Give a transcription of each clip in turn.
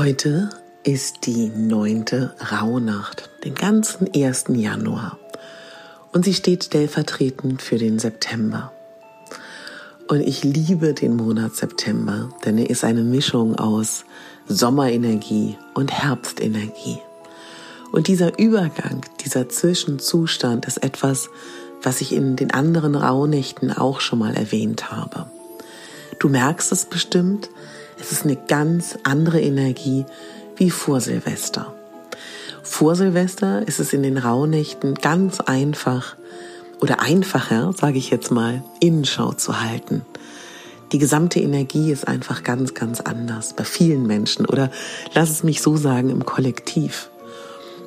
Heute ist die neunte Rauhnacht, den ganzen 1. Januar. Und sie steht stellvertretend für den September. Und ich liebe den Monat September, denn er ist eine Mischung aus Sommerenergie und Herbstenergie. Und dieser Übergang, dieser Zwischenzustand ist etwas, was ich in den anderen Rauhnächten auch schon mal erwähnt habe. Du merkst es bestimmt, es ist eine ganz andere Energie wie vor Silvester. Vor Silvester ist es in den Rauhnächten ganz einfach oder einfacher, sage ich jetzt mal, Innenschau zu halten. Die gesamte Energie ist einfach ganz, ganz anders bei vielen Menschen oder lass es mich so sagen im Kollektiv.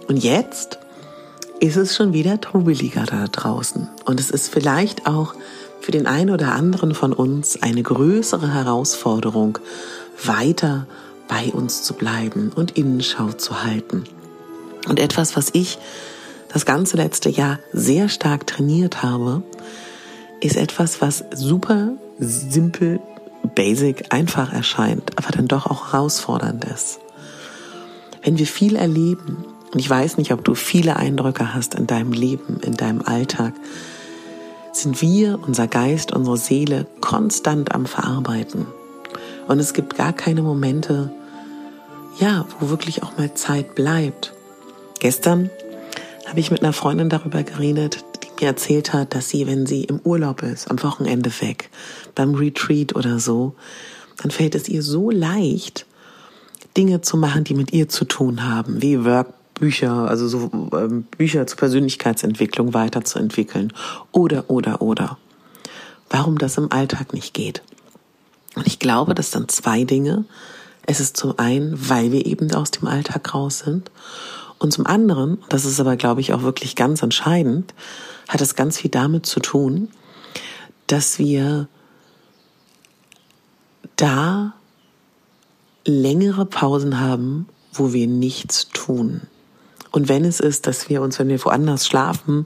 Und jetzt ist es schon wieder trubeliger da draußen und es ist vielleicht auch für den einen oder anderen von uns eine größere Herausforderung, weiter bei uns zu bleiben und Innenschau zu halten. Und etwas, was ich das ganze letzte Jahr sehr stark trainiert habe, ist etwas, was super simpel, basic, einfach erscheint, aber dann doch auch herausfordernd ist. Wenn wir viel erleben, und ich weiß nicht, ob du viele Eindrücke hast in deinem Leben, in deinem Alltag, sind wir, unser Geist, unsere Seele konstant am Verarbeiten. Und es gibt gar keine Momente, ja, wo wirklich auch mal Zeit bleibt. Gestern habe ich mit einer Freundin darüber geredet, die mir erzählt hat, dass sie, wenn sie im Urlaub ist, am Wochenende weg, beim Retreat oder so, dann fällt es ihr so leicht, Dinge zu machen, die mit ihr zu tun haben, wie Workbücher, also so ähm, Bücher zur Persönlichkeitsentwicklung weiterzuentwickeln oder, oder, oder. Warum das im Alltag nicht geht. Und ich glaube, das sind zwei Dinge. Es ist zum einen, weil wir eben aus dem Alltag raus sind. Und zum anderen, das ist aber, glaube ich, auch wirklich ganz entscheidend, hat es ganz viel damit zu tun, dass wir da längere Pausen haben, wo wir nichts tun. Und wenn es ist, dass wir uns, wenn wir woanders schlafen,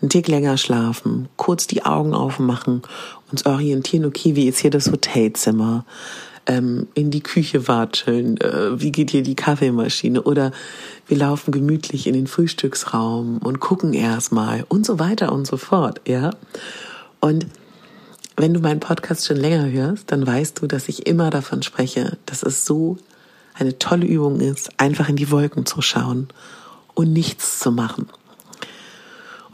einen Tick länger schlafen, kurz die Augen aufmachen, uns orientieren, okay, wie ist hier das Hotelzimmer? Ähm, in die Küche watscheln, äh, wie geht hier die Kaffeemaschine? Oder wir laufen gemütlich in den Frühstücksraum und gucken erstmal und so weiter und so fort, ja. Und wenn du meinen Podcast schon länger hörst, dann weißt du, dass ich immer davon spreche, dass es so eine tolle Übung ist, einfach in die Wolken zu schauen und nichts zu machen.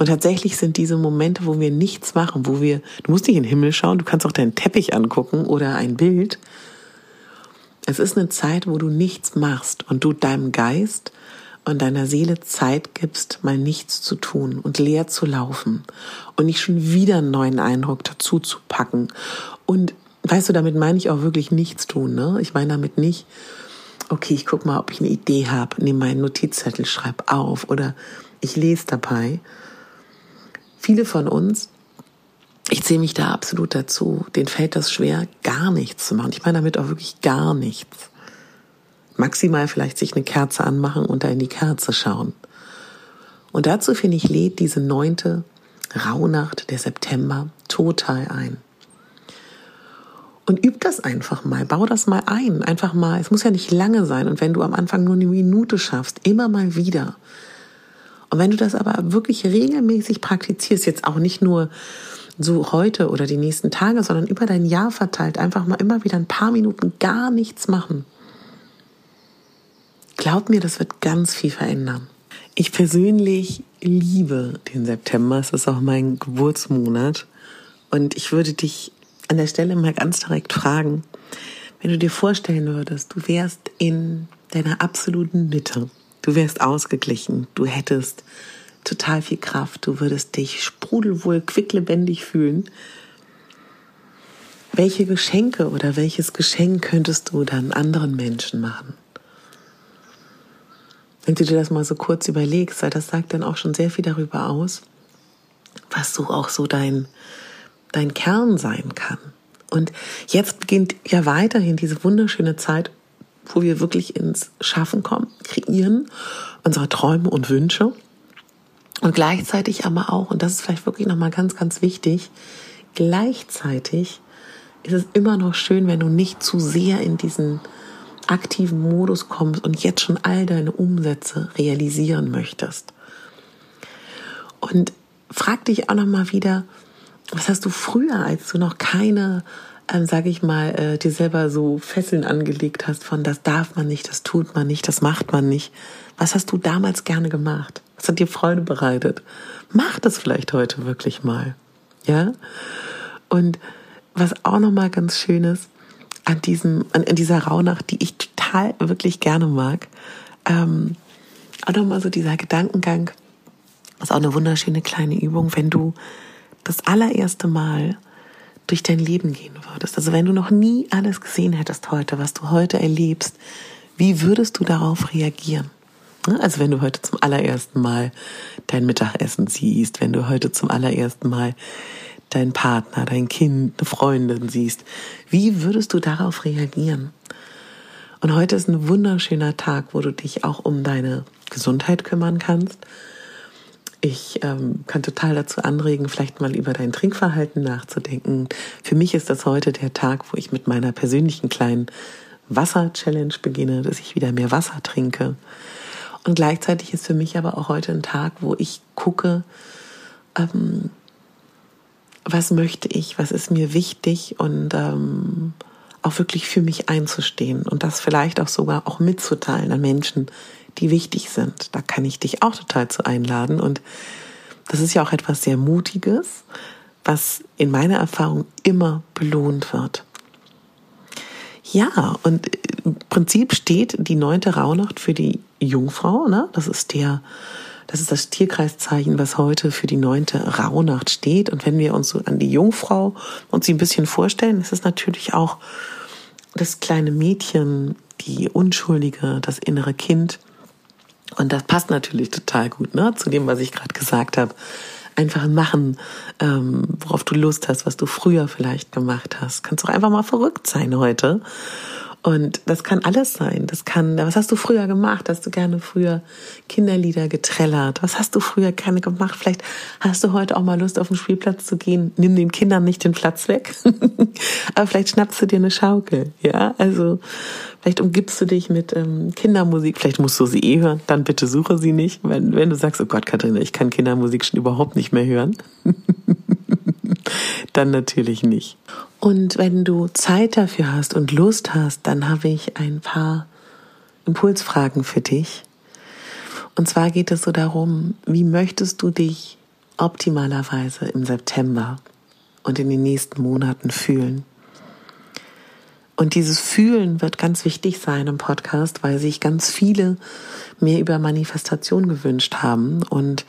Und tatsächlich sind diese Momente, wo wir nichts machen, wo wir, du musst nicht in den Himmel schauen, du kannst auch deinen Teppich angucken oder ein Bild. Es ist eine Zeit, wo du nichts machst und du deinem Geist und deiner Seele Zeit gibst, mal nichts zu tun und leer zu laufen und nicht schon wieder einen neuen Eindruck dazu zu packen. Und weißt du, damit meine ich auch wirklich nichts tun. Ne? Ich meine damit nicht, okay, ich guck mal, ob ich eine Idee habe, nehme meinen Notizzettel, schreib auf oder ich lese dabei, viele von uns, ich zähle mich da absolut dazu, denen fällt das schwer, gar nichts zu machen. Ich meine damit auch wirklich gar nichts. Maximal vielleicht sich eine Kerze anmachen und da in die Kerze schauen. Und dazu finde ich, lädt diese neunte Rauhnacht, der September, total ein. Und üb das einfach mal, bau das mal ein, einfach mal, es muss ja nicht lange sein. Und wenn du am Anfang nur eine Minute schaffst, immer mal wieder, und wenn du das aber wirklich regelmäßig praktizierst, jetzt auch nicht nur so heute oder die nächsten Tage, sondern über dein Jahr verteilt, einfach mal immer wieder ein paar Minuten gar nichts machen. Glaub mir, das wird ganz viel verändern. Ich persönlich liebe den September. Es ist auch mein Geburtsmonat. Und ich würde dich an der Stelle mal ganz direkt fragen, wenn du dir vorstellen würdest, du wärst in deiner absoluten Mitte Du wärst ausgeglichen, du hättest total viel Kraft, du würdest dich sprudelwohl quicklebendig fühlen. welche Geschenke oder welches Geschenk könntest du dann anderen Menschen machen? Wenn du dir das mal so kurz überlegst, weil das sagt dann auch schon sehr viel darüber aus, was so auch so dein, dein Kern sein kann. Und jetzt beginnt ja weiterhin diese wunderschöne Zeit, wo wir wirklich ins Schaffen kommen, kreieren, unsere Träume und Wünsche. Und gleichzeitig aber auch, und das ist vielleicht wirklich nochmal ganz, ganz wichtig, gleichzeitig ist es immer noch schön, wenn du nicht zu sehr in diesen aktiven Modus kommst und jetzt schon all deine Umsätze realisieren möchtest. Und frag dich auch noch mal wieder, was hast du früher, als du noch keine, ähm, sage ich mal, äh, dir selber so Fesseln angelegt hast von das darf man nicht, das tut man nicht, das macht man nicht. Was hast du damals gerne gemacht? Was hat dir Freude bereitet? Mach das vielleicht heute wirklich mal, ja? Und was auch noch mal ganz schön ist, an diesem, an, an dieser Rauhnacht, die ich total wirklich gerne mag. Ähm, auch nochmal so dieser Gedankengang. ist auch eine wunderschöne kleine Übung, wenn du das allererste Mal durch dein Leben gehen würdest. Also wenn du noch nie alles gesehen hättest heute, was du heute erlebst, wie würdest du darauf reagieren? Ne? Also wenn du heute zum allerersten Mal dein Mittagessen siehst, wenn du heute zum allerersten Mal deinen Partner, dein Kind, eine Freundin siehst, wie würdest du darauf reagieren? Und heute ist ein wunderschöner Tag, wo du dich auch um deine Gesundheit kümmern kannst. Ich ähm, kann total dazu anregen, vielleicht mal über dein Trinkverhalten nachzudenken. Für mich ist das heute der Tag, wo ich mit meiner persönlichen kleinen Wasser-Challenge beginne, dass ich wieder mehr Wasser trinke. Und gleichzeitig ist für mich aber auch heute ein Tag, wo ich gucke, ähm, was möchte ich, was ist mir wichtig und ähm, auch wirklich für mich einzustehen und das vielleicht auch sogar auch mitzuteilen an Menschen, die wichtig sind. Da kann ich dich auch total zu einladen und das ist ja auch etwas sehr Mutiges, was in meiner Erfahrung immer belohnt wird. Ja, und im Prinzip steht die neunte Rauhnacht für die Jungfrau, ne? Das ist der das ist das Tierkreiszeichen, was heute für die neunte Rauhnacht steht. Und wenn wir uns so an die Jungfrau uns sie ein bisschen vorstellen, ist es natürlich auch das kleine Mädchen, die Unschuldige, das innere Kind. Und das passt natürlich total gut ne, zu dem, was ich gerade gesagt habe. Einfach machen, ähm, worauf du Lust hast, was du früher vielleicht gemacht hast. Kannst doch einfach mal verrückt sein heute und das kann alles sein. Das kann, was hast du früher gemacht? Hast du gerne früher Kinderlieder getrellert? Was hast du früher gerne gemacht? Vielleicht hast du heute auch mal Lust, auf den Spielplatz zu gehen. Nimm den Kindern nicht den Platz weg. Aber vielleicht schnappst du dir eine Schaukel. Ja, also vielleicht umgibst du dich mit ähm, Kindermusik. Vielleicht musst du sie eh hören. Dann bitte suche sie nicht. Wenn, wenn du sagst, oh Gott, Katharina, ich kann Kindermusik schon überhaupt nicht mehr hören. dann natürlich nicht. Und wenn du Zeit dafür hast und Lust hast, dann habe ich ein paar Impulsfragen für dich. Und zwar geht es so darum, wie möchtest du dich optimalerweise im September und in den nächsten Monaten fühlen? Und dieses Fühlen wird ganz wichtig sein im Podcast, weil sich ganz viele mir über Manifestation gewünscht haben. Und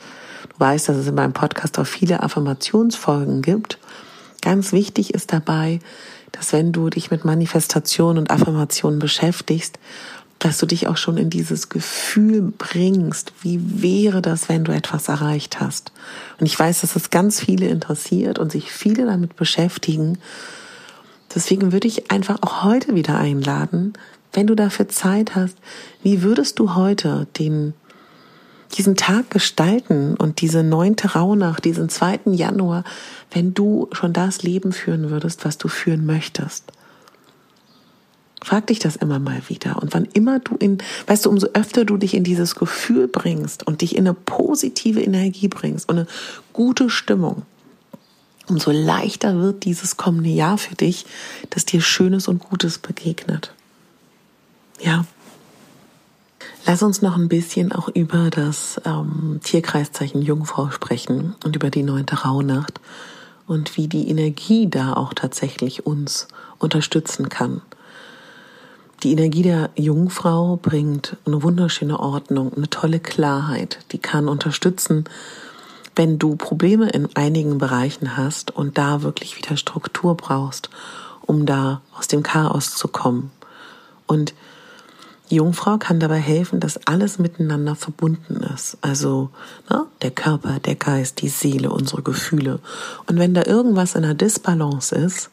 du weißt, dass es in meinem Podcast auch viele Affirmationsfolgen gibt. Ganz wichtig ist dabei, dass wenn du dich mit Manifestation und Affirmation beschäftigst, dass du dich auch schon in dieses Gefühl bringst, wie wäre das, wenn du etwas erreicht hast. Und ich weiß, dass es ganz viele interessiert und sich viele damit beschäftigen. Deswegen würde ich einfach auch heute wieder einladen, wenn du dafür Zeit hast, wie würdest du heute den diesen Tag gestalten und diese neunte Rauhnacht, diesen zweiten Januar, wenn du schon das Leben führen würdest, was du führen möchtest? Frag dich das immer mal wieder. Und wann immer du in, weißt du, umso öfter du dich in dieses Gefühl bringst und dich in eine positive Energie bringst und eine gute Stimmung, umso leichter wird dieses kommende Jahr für dich, dass dir Schönes und Gutes begegnet. Ja. Lass uns noch ein bisschen auch über das ähm, Tierkreiszeichen Jungfrau sprechen und über die neunte Rauhnacht und wie die Energie da auch tatsächlich uns unterstützen kann. Die Energie der Jungfrau bringt eine wunderschöne Ordnung, eine tolle Klarheit. Die kann unterstützen, wenn du Probleme in einigen Bereichen hast und da wirklich wieder Struktur brauchst um da aus dem Chaos zu kommen. Und Jungfrau kann dabei helfen, dass alles miteinander verbunden ist. Also ne, der Körper, der Geist, die Seele, unsere Gefühle. Und wenn da irgendwas in einer Disbalance ist,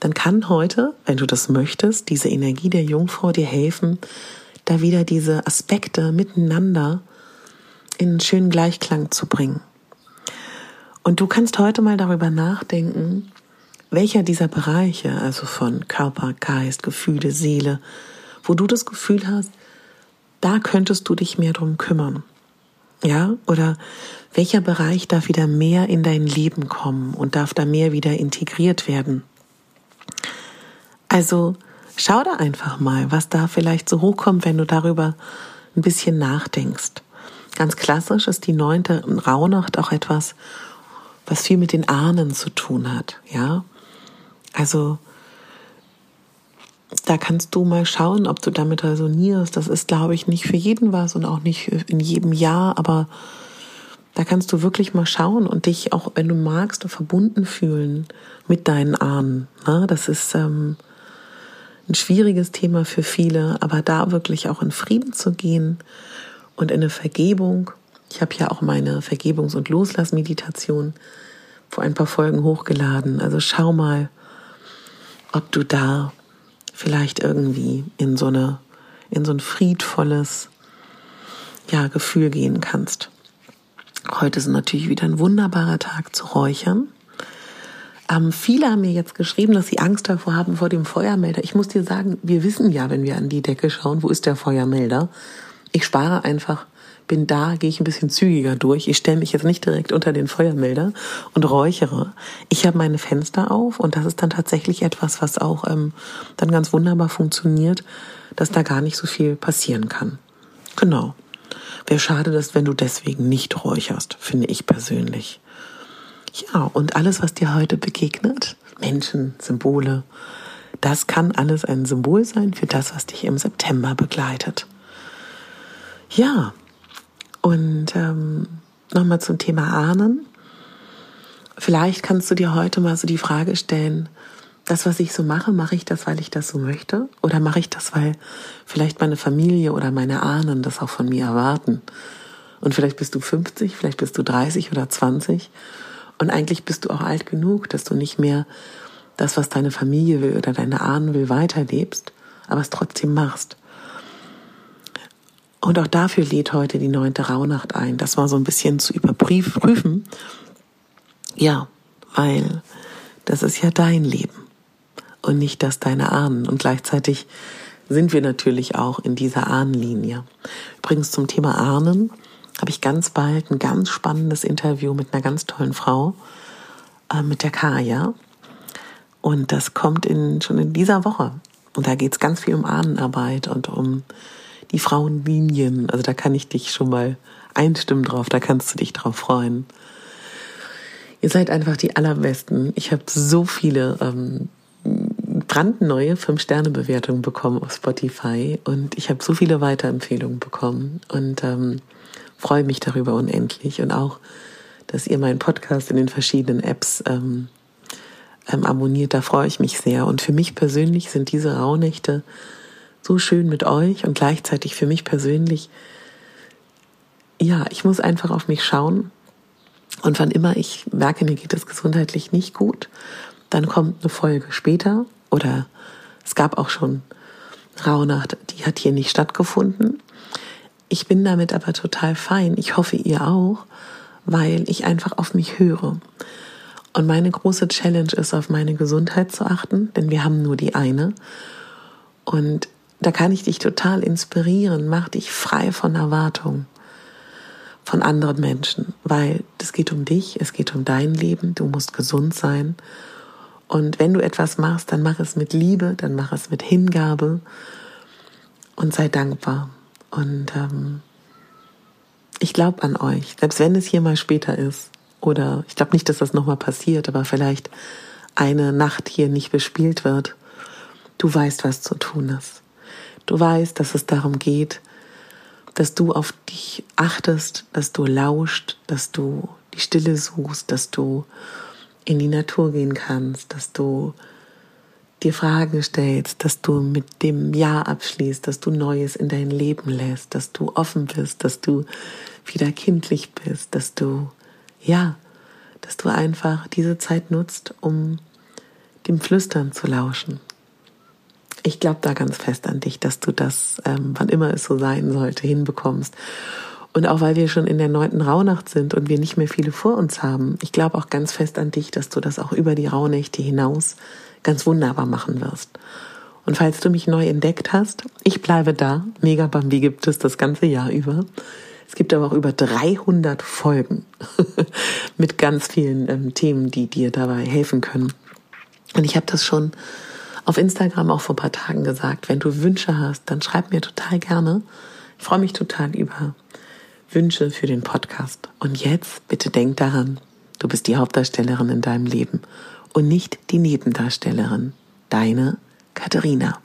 dann kann heute, wenn du das möchtest, diese Energie der Jungfrau dir helfen, da wieder diese Aspekte miteinander in einen schönen Gleichklang zu bringen. Und du kannst heute mal darüber nachdenken, welcher dieser Bereiche, also von Körper, Geist, Gefühle, Seele, wo du das Gefühl hast, da könntest du dich mehr drum kümmern. Ja, oder welcher Bereich darf wieder mehr in dein Leben kommen und darf da mehr wieder integriert werden? Also schau da einfach mal, was da vielleicht so hochkommt, wenn du darüber ein bisschen nachdenkst. Ganz klassisch ist die neunte Rauhnacht auch etwas, was viel mit den Ahnen zu tun hat, ja. Also da kannst du mal schauen, ob du damit resonierst. Das ist, glaube ich, nicht für jeden was und auch nicht in jedem Jahr, aber da kannst du wirklich mal schauen und dich auch, wenn du magst, verbunden fühlen mit deinen Ahnen. Ne? Das ist ähm, ein schwieriges Thema für viele, aber da wirklich auch in Frieden zu gehen und in eine Vergebung. Ich habe ja auch meine Vergebungs- und Loslassmeditation vor ein paar Folgen hochgeladen. Also schau mal, ob du da vielleicht irgendwie in so eine in so ein friedvolles ja, Gefühl gehen kannst. Heute ist natürlich wieder ein wunderbarer Tag zu räuchern. Ähm, viele haben mir jetzt geschrieben, dass sie Angst davor haben vor dem Feuermelder. Ich muss dir sagen, wir wissen ja, wenn wir an die Decke schauen, wo ist der Feuermelder? Ich spare einfach, bin da, gehe ich ein bisschen zügiger durch. Ich stelle mich jetzt nicht direkt unter den Feuermelder und räuchere. Ich habe meine Fenster auf und das ist dann tatsächlich etwas, was auch ähm, dann ganz wunderbar funktioniert, dass da gar nicht so viel passieren kann. Genau. Wäre schade, dass wenn du deswegen nicht räucherst, finde ich persönlich. Ja, und alles, was dir heute begegnet, Menschen, Symbole, das kann alles ein Symbol sein für das, was dich im September begleitet. Ja, und ähm, nochmal zum Thema Ahnen. Vielleicht kannst du dir heute mal so die Frage stellen, das, was ich so mache, mache ich das, weil ich das so möchte? Oder mache ich das, weil vielleicht meine Familie oder meine Ahnen das auch von mir erwarten? Und vielleicht bist du 50, vielleicht bist du 30 oder 20 und eigentlich bist du auch alt genug, dass du nicht mehr das, was deine Familie will oder deine Ahnen will, weiterlebst, aber es trotzdem machst. Und auch dafür lädt heute die neunte Rauhnacht ein, das mal so ein bisschen zu überprüfen. Ja, weil das ist ja dein Leben und nicht das deiner Ahnen. Und gleichzeitig sind wir natürlich auch in dieser Ahnenlinie. Übrigens zum Thema Ahnen habe ich ganz bald ein ganz spannendes Interview mit einer ganz tollen Frau, äh, mit der Kaya. Und das kommt in, schon in dieser Woche. Und da geht es ganz viel um Ahnenarbeit und um die Frauenlinien. Also da kann ich dich schon mal einstimmen drauf, da kannst du dich drauf freuen. Ihr seid einfach die allerbesten. Ich habe so viele ähm, brandneue Fünf-Sterne-Bewertungen bekommen auf Spotify und ich habe so viele Weiterempfehlungen bekommen. Und ähm, freue mich darüber unendlich und auch, dass ihr meinen Podcast in den verschiedenen Apps ähm, ähm, abonniert. Da freue ich mich sehr. Und für mich persönlich sind diese Rauhnächte so schön mit euch und gleichzeitig für mich persönlich, ja, ich muss einfach auf mich schauen. Und wann immer ich merke, mir geht es gesundheitlich nicht gut, dann kommt eine Folge später oder es gab auch schon Rauhnacht, die hat hier nicht stattgefunden. Ich bin damit aber total fein. Ich hoffe, ihr auch, weil ich einfach auf mich höre. Und meine große Challenge ist, auf meine Gesundheit zu achten, denn wir haben nur die eine. Und da kann ich dich total inspirieren. Mach dich frei von Erwartungen von anderen Menschen, weil es geht um dich, es geht um dein Leben, du musst gesund sein. Und wenn du etwas machst, dann mach es mit Liebe, dann mach es mit Hingabe und sei dankbar. Und ähm, ich glaube an euch, selbst wenn es hier mal später ist. Oder ich glaube nicht, dass das nochmal passiert, aber vielleicht eine Nacht hier nicht bespielt wird. Du weißt, was zu tun ist. Du weißt, dass es darum geht, dass du auf dich achtest, dass du lauscht, dass du die Stille suchst, dass du in die Natur gehen kannst, dass du dir Fragen stellst, dass du mit dem Ja abschließt, dass du Neues in dein Leben lässt, dass du offen bist, dass du wieder kindlich bist, dass du, ja, dass du einfach diese Zeit nutzt, um dem Flüstern zu lauschen. Ich glaube da ganz fest an dich, dass du das, ähm, wann immer es so sein sollte, hinbekommst. Und auch weil wir schon in der neunten Rauhnacht sind und wir nicht mehr viele vor uns haben, ich glaube auch ganz fest an dich, dass du das auch über die Rauhnächte hinaus ganz wunderbar machen wirst. Und falls du mich neu entdeckt hast, ich bleibe da. Mega Bambi gibt es das ganze Jahr über. Es gibt aber auch über 300 Folgen mit ganz vielen ähm, Themen, die dir dabei helfen können. Und ich habe das schon auf Instagram auch vor ein paar Tagen gesagt. Wenn du Wünsche hast, dann schreib mir total gerne. Ich freue mich total über Wünsche für den Podcast. Und jetzt bitte denk daran, du bist die Hauptdarstellerin in deinem Leben und nicht die Nebendarstellerin. Deine Katharina.